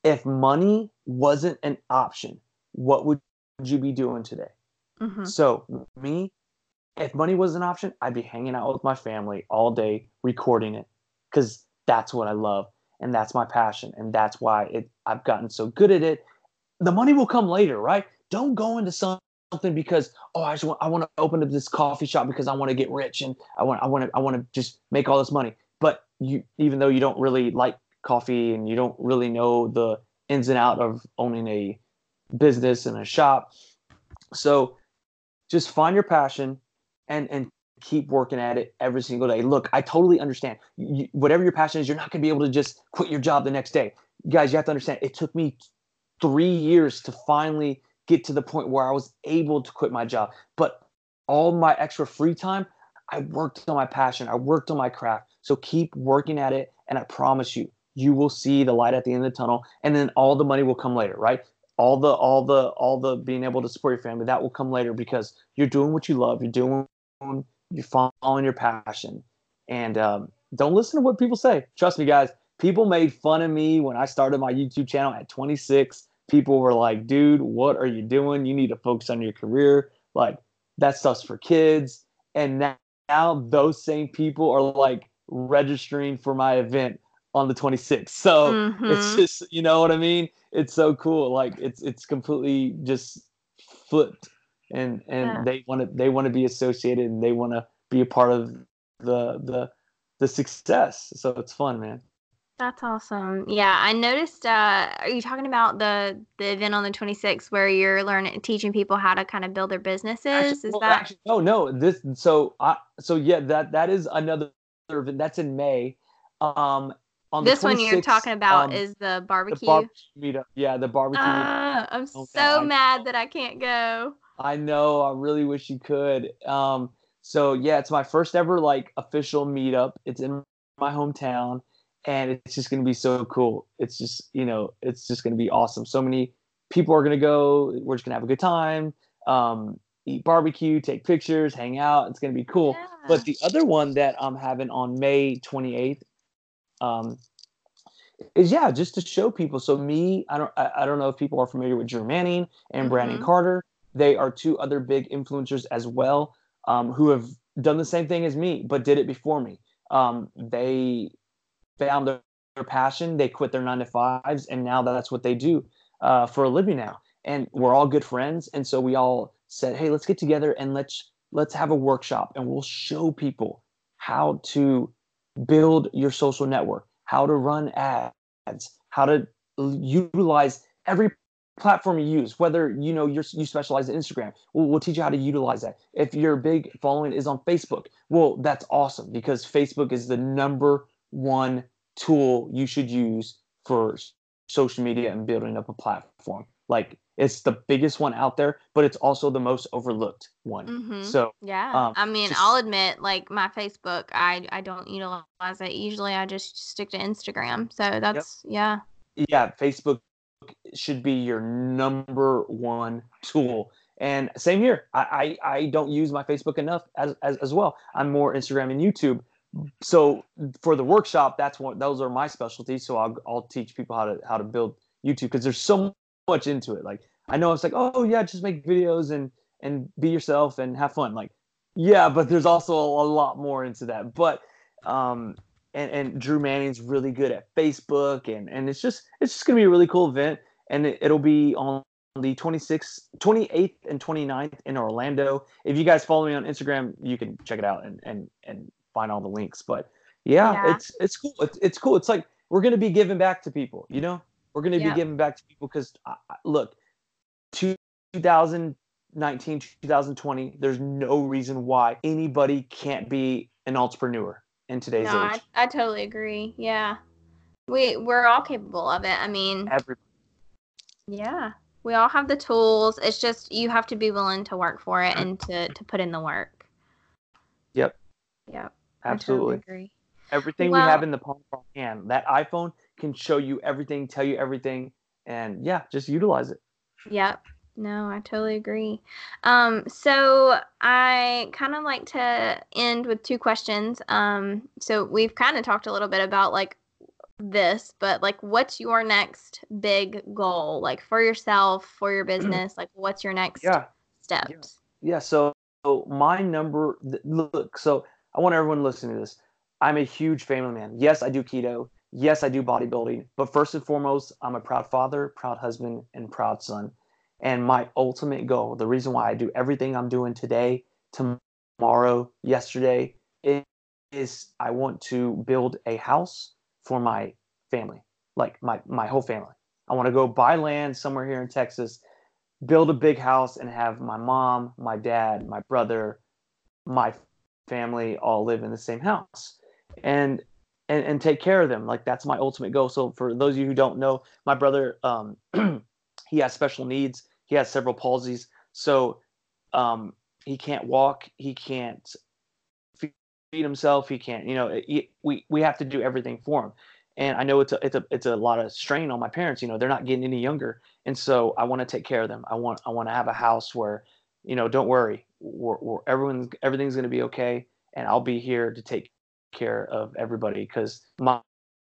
if money wasn't an option, what would you be doing today? Mm-hmm. So, me, if money was an option, I'd be hanging out with my family all day recording it because that's what I love and that's my passion and that's why it I've gotten so good at it. The money will come later, right? Don't go into something because oh I just want I want to open up this coffee shop because I want to get rich and I want I want to I want to just make all this money you even though you don't really like coffee and you don't really know the ins and out of owning a business and a shop. So just find your passion and and keep working at it every single day. Look i totally understand. You, whatever your passion is you're not going to be able to just quit your job the next day. Guys you have to understand it took me three years to finally get to the point where i was able to quit my job. But all my extra free time i worked on my passion i worked on my craft so keep working at it. And I promise you, you will see the light at the end of the tunnel. And then all the money will come later, right? All the, all the, all the being able to support your family, that will come later because you're doing what you love. You're doing, you're following your passion. And um, don't listen to what people say. Trust me, guys. People made fun of me when I started my YouTube channel at 26. People were like, dude, what are you doing? You need to focus on your career. Like, that stuff's for kids. And now, now those same people are like, registering for my event on the 26th. So mm-hmm. it's just, you know what I mean? It's so cool. Like it's it's completely just flipped. And and yeah. they want to they want to be associated and they want to be a part of the the the success. So it's fun, man. That's awesome. Yeah, I noticed. Uh, are you talking about the the event on the 26th where you're learning, teaching people how to kind of build their businesses? Actually, is well, that? actually, no, no. This so I so yeah that that is another event. That's in May. Um, on the this one you're talking about um, is the the barbecue. barbecue meetup. Yeah, the barbecue. meetup. Ah, I'm Oh, so I- mad that I can't go. I know. I really wish you could. Um, so yeah, it's my first ever like official meetup. It's in my hometown, and it's just gonna be so cool. It's just you know, it's just gonna be awesome. So many people are gonna go. We're just gonna have a good time. Um, eat barbecue, take pictures, hang out. It's gonna be cool. Yeah. But the other one that I'm having on May 28th, um, is yeah, just to show people. So me, I don't, I, I don't know if people are familiar with Drew Manning and Brandon Mhm. Carter. They are two other big influencers as well, um, who have done the same thing as me, but did it before me. Um, they found their, their passion. They quit their nine to fives, and now that's what they do uh, for a living now. And we're all good friends, and so we all said, "Hey, let's get together and let's let's have a workshop, and we'll show people how to build your social network, how to run ads, how to utilize every platform you use whether you know you're, you specialize in instagram we'll, we'll teach you how to utilize that if your big following is on facebook well that's awesome because facebook is the number one tool you should use for social media and building up a platform like it's the biggest one out there but it's also the most overlooked one Mhm. so Yeah. Um, I mean, just- I'll admit, like my Facebook, I I don't utilize it. Usually, I just stick to Instagram. So that's yeah. yeah, Facebook should be your number one tool. And same here. I, I, I don't use my Facebook enough as, as, as well. I'm more Instagram and YouTube. So for the workshop, that's one those are my specialties. So I'll I'll teach people how to how to build YouTube because there's so much into it. Like I know it's like, oh yeah, just make videos and and be yourself and have fun. Like, yeah, but there's also a, lot more into that. But um and, and Drew Manning's really good at Facebook, and and it's just it's just gonna be a really cool event, and it, it'll be on the 26th, 28th, and 29th in Orlando. If you guys follow me on Instagram, you can check it out and and and find all the links. But yeah, Yeah. it's it's cool. It's, it's cool. It's like we're gonna be giving back to people. You know, we're gonna Yep. be giving back to people because look, two- 2019, 2020. There's no reason why anybody can't be an entrepreneur in today's No, age. I, I totally agree. Yeah. We we're all capable of it. I mean, Every yeah. We all have the tools. It's just you have to be willing to work for it and to to put in the work. Yep. Yep. Absolutely. I totally agree. Everything Well- we have in the palm of our hand. That iPhone can show you everything, tell you everything, and yeah, just utilize it. Yep. No, I totally agree. Um, so I kind of like to end with two questions. Um, so we've kind of talked a little bit about like this, but like, what's your next big goal, like for yourself, for your business? Like, what's your next Yeah. steps? Yeah. So, so my number, th- look, so I want everyone listening to this. I'm a huge family man. Yes, I do keto. Yes, I do bodybuilding. But first and foremost, I'm a proud father, proud husband, and proud son. And my ultimate goal, the reason why I do everything I'm doing today, tomorrow, yesterday, is, I want to build a house for my family, like my, my whole family. I want to go buy land somewhere here in Texas build a big house and have my mom, my dad, my brother, my family all live in the same house and and, and take care of them. Like that's my ultimate goal. So for those of you who don't know, my brother um he has special needs. He has cerebral palsies. So um he can't walk, he can't feed himself, he can't, you know, he, we we have to do everything for him. And I know it's a it's a it's a lot of strain on my parents, you know, they're not getting any younger and so I want to take care of them. I want I want to have a house where, you know, don't worry, we're, we're, everyone's everything's going to be okay, and I'll be here to take care of everybody because my,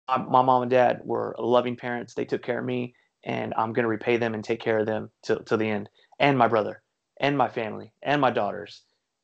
my mom and dad were loving parents. They took care of me, and I'm going to repay them and take care of them till till the end, and my brother, and my family, and my daughters,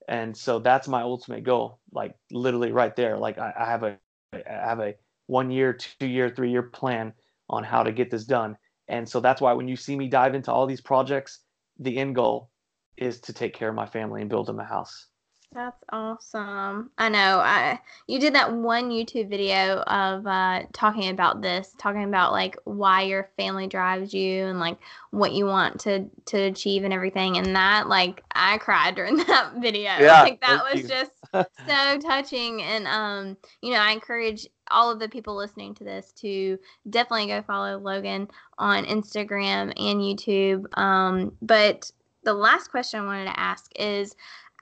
and so that's my ultimate goal. Like literally right there. Like I, I have a I have a one year, two year, three year plan on how to get this done and so that's why when you see me dive into all these projects, the end goal is to take care of my family and build them a house. That's awesome. I know. I you did that one YouTube video of uh, talking about this, talking about like why your family drives you and like what you want to to achieve and everything. And that like I cried during that video. Yeah, like that was you. just so touching. And um, you know, I encourage all of the people listening to this to definitely go follow Logan on Instagram and YouTube. Um, but the last question I wanted to ask is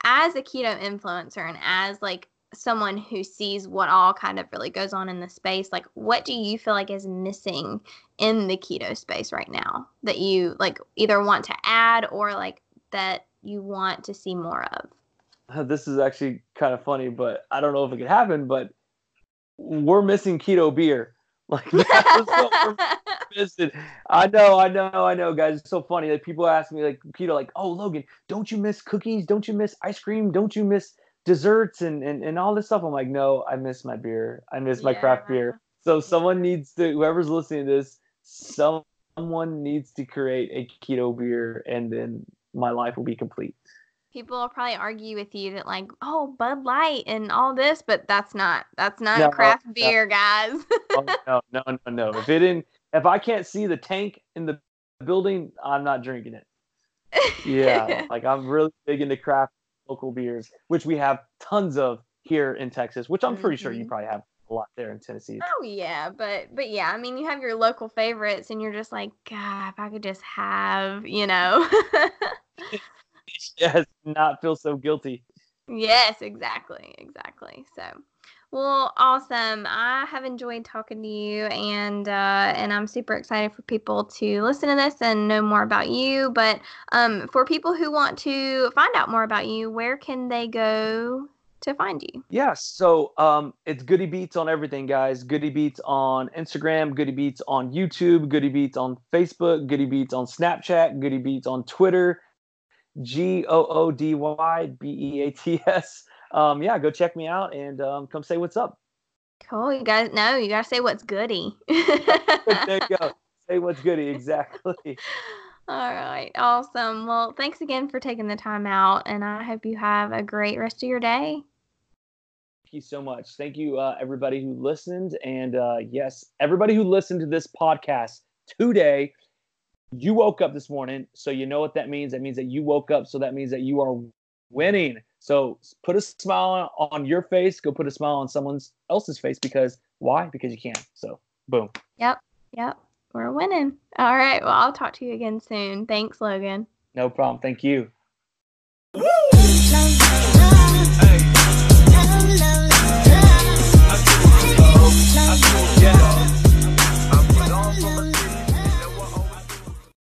as a keto influencer and as like someone who sees what all kind of really goes on in the space like what do you feel like is missing in the keto space right now that you like either want to add or like that you want to see more of? This is actually kind of funny but i don't know if it could happen but we're missing keto beer. Like that's what we're missing. I know, I know, I know, guys. It's so funny. Like people ask me, like keto, like, oh Logan, don't you miss cookies? Don't you miss ice cream? Don't you miss desserts and and, and all this stuff? I'm like, no, I miss my beer. I miss my craft beer. So someone needs to whoever's listening to this, someone needs to create a keto beer and then my life will be complete people will probably argue with you that like oh bud light and all this but that's not that's not No, craft no. beer guys oh, no, no, no, no. If it didn't, if I can't see the tank in the building, I'm not drinking it. Yeah, like I'm really big into craft local beers, which we have tons of here in Texas, which I'm pretty sure you Mhm. probably have a lot there in Tennessee. oh yeah but but yeah i mean you have your local favorites and you're just like god if i could just have you know yes, not feel so guilty. yes exactly exactly so well awesome i have enjoyed talking to you and uh, and i'm super excited for people to listen to this and know more about you but um, for people who want to find out more about you where can they go to find you Yeah, so um, it's Goody Beats on everything, guys. Goody Beats on Instagram, Goody Beats on YouTube, Goody Beats on Facebook, Goody Beats on Snapchat, Goody Beats on Twitter, G O O D Y B E A T S. Um, yeah, go check me out and um, come say what's up. Cool. You guys know you gotta say what's goody. there you go. Say what's goody, exactly. All right. Awesome. Well, thanks again for taking the time out, and I hope you have a great rest of your day. Thank you so much. Thank you, uh, everybody who listened. And uh, yes, everybody who listened to this podcast today, you woke up this morning. So you know what that means. That means that you woke up. So that means that you are winning. So put a smile on, your face. Go put a smile on someone else's face because why? Because you can. So boom. Yep. Yep. We're winning. All right. Well, I'll talk to you again soon. Thanks, Logan. No problem. Thank you.